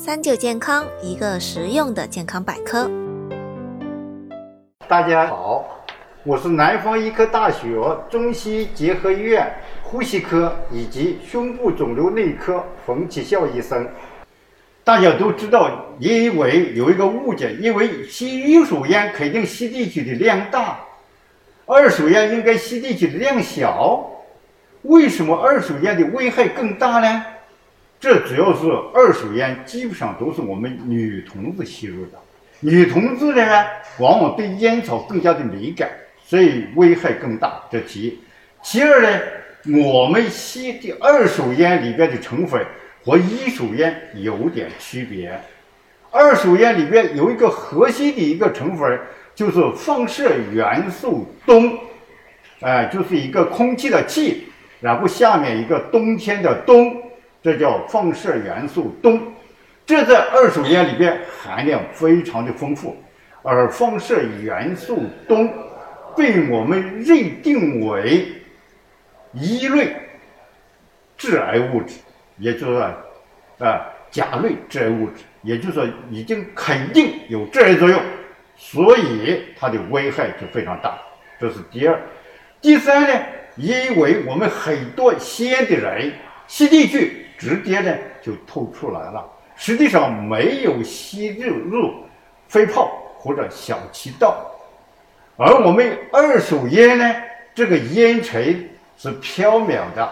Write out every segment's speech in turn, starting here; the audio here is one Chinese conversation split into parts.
三九健康，一个实用的健康百科。大家好，我是南方医科大学中西医结合医院呼吸科以及胸部肿瘤内科冯启孝医生。大家都知道，因为有一个误解，因为吸一手烟肯定吸进去的量大，二手烟应该吸进去的量小。为什么二手烟的危害更大呢？这主要是二手烟基本上都是我们女同志吸入的，女同志呢，往往对烟草更加的敏感，所以危害更大。这其一，其二呢，我们吸的二手烟里边的成分和一手烟有点区别。二手烟里边有一个核心的一个成分，就是放射元素氡，哎，就是一个空气的气，然后下面一个冬天的冬。这叫放射元素氡，这在二手烟里边含量非常的丰富，而放射元素氡被我们认定为一类致癌物质，也就是说，啊，甲类致癌物质，也就是说已经肯定有致癌作用，所以它的危害就非常大。这是第二，第三呢，因为我们很多吸烟的人吸进去。直接呢就透出来了，实际上没有吸入入肺泡或者小气道，而我们二手烟呢，这个烟尘是飘渺的、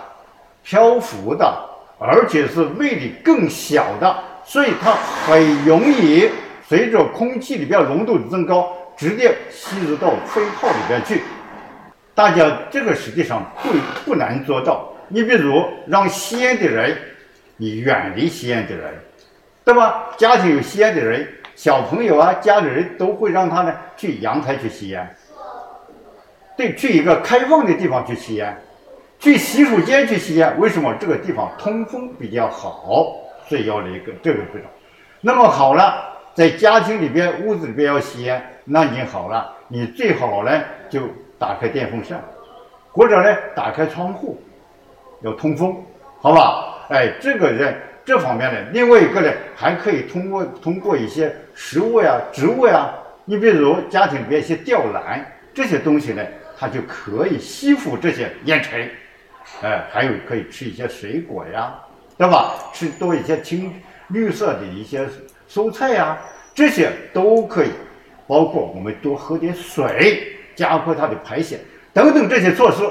漂浮的，而且是威力更小的，所以它很容易随着空气里边浓度的增高，直接吸入到肺泡里边去。大家这个实际上不不难做到。你比如让吸烟的人。你远离吸烟的人，对吧？家庭有吸烟的人，小朋友啊，家里人都会让他呢去阳台去吸烟，对，去一个开放的地方去吸烟，去洗手间去吸烟。为什么？这个地方通风比较好，所以要一个这个非常。那么好了，在家庭里边、屋子里边要吸烟，那你好了，你最好呢就打开电风扇，或者呢打开窗户，要通风，好吧？哎，这个人这方面呢，另外一个呢，还可以通过通过一些食物呀、植物呀，你比如家庭里边一些吊兰这些东西呢，它就可以吸附这些烟尘。哎，还有可以吃一些水果呀，对吧？吃多一些青绿色的一些蔬菜呀，这些都可以。包括我们多喝点水，加快它的排泄等等这些措施，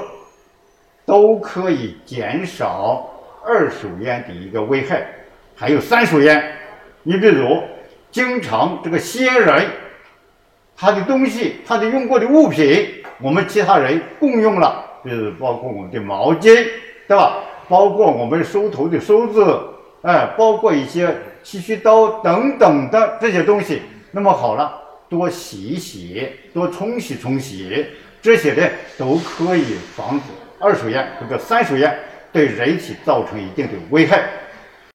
都可以减少。二手烟的一个危害，还有三手烟。你比如，经常这个吸烟人，他的东西，他的用过的物品，我们其他人共用了，比如包括我们的毛巾，对吧？包括我们梳头的梳子，哎，包括一些剃须刀等等的这些东西。那么好了，多洗一洗，多冲洗冲洗，这些呢都可以防止二手烟或者三手烟。对人体造成一定的危害。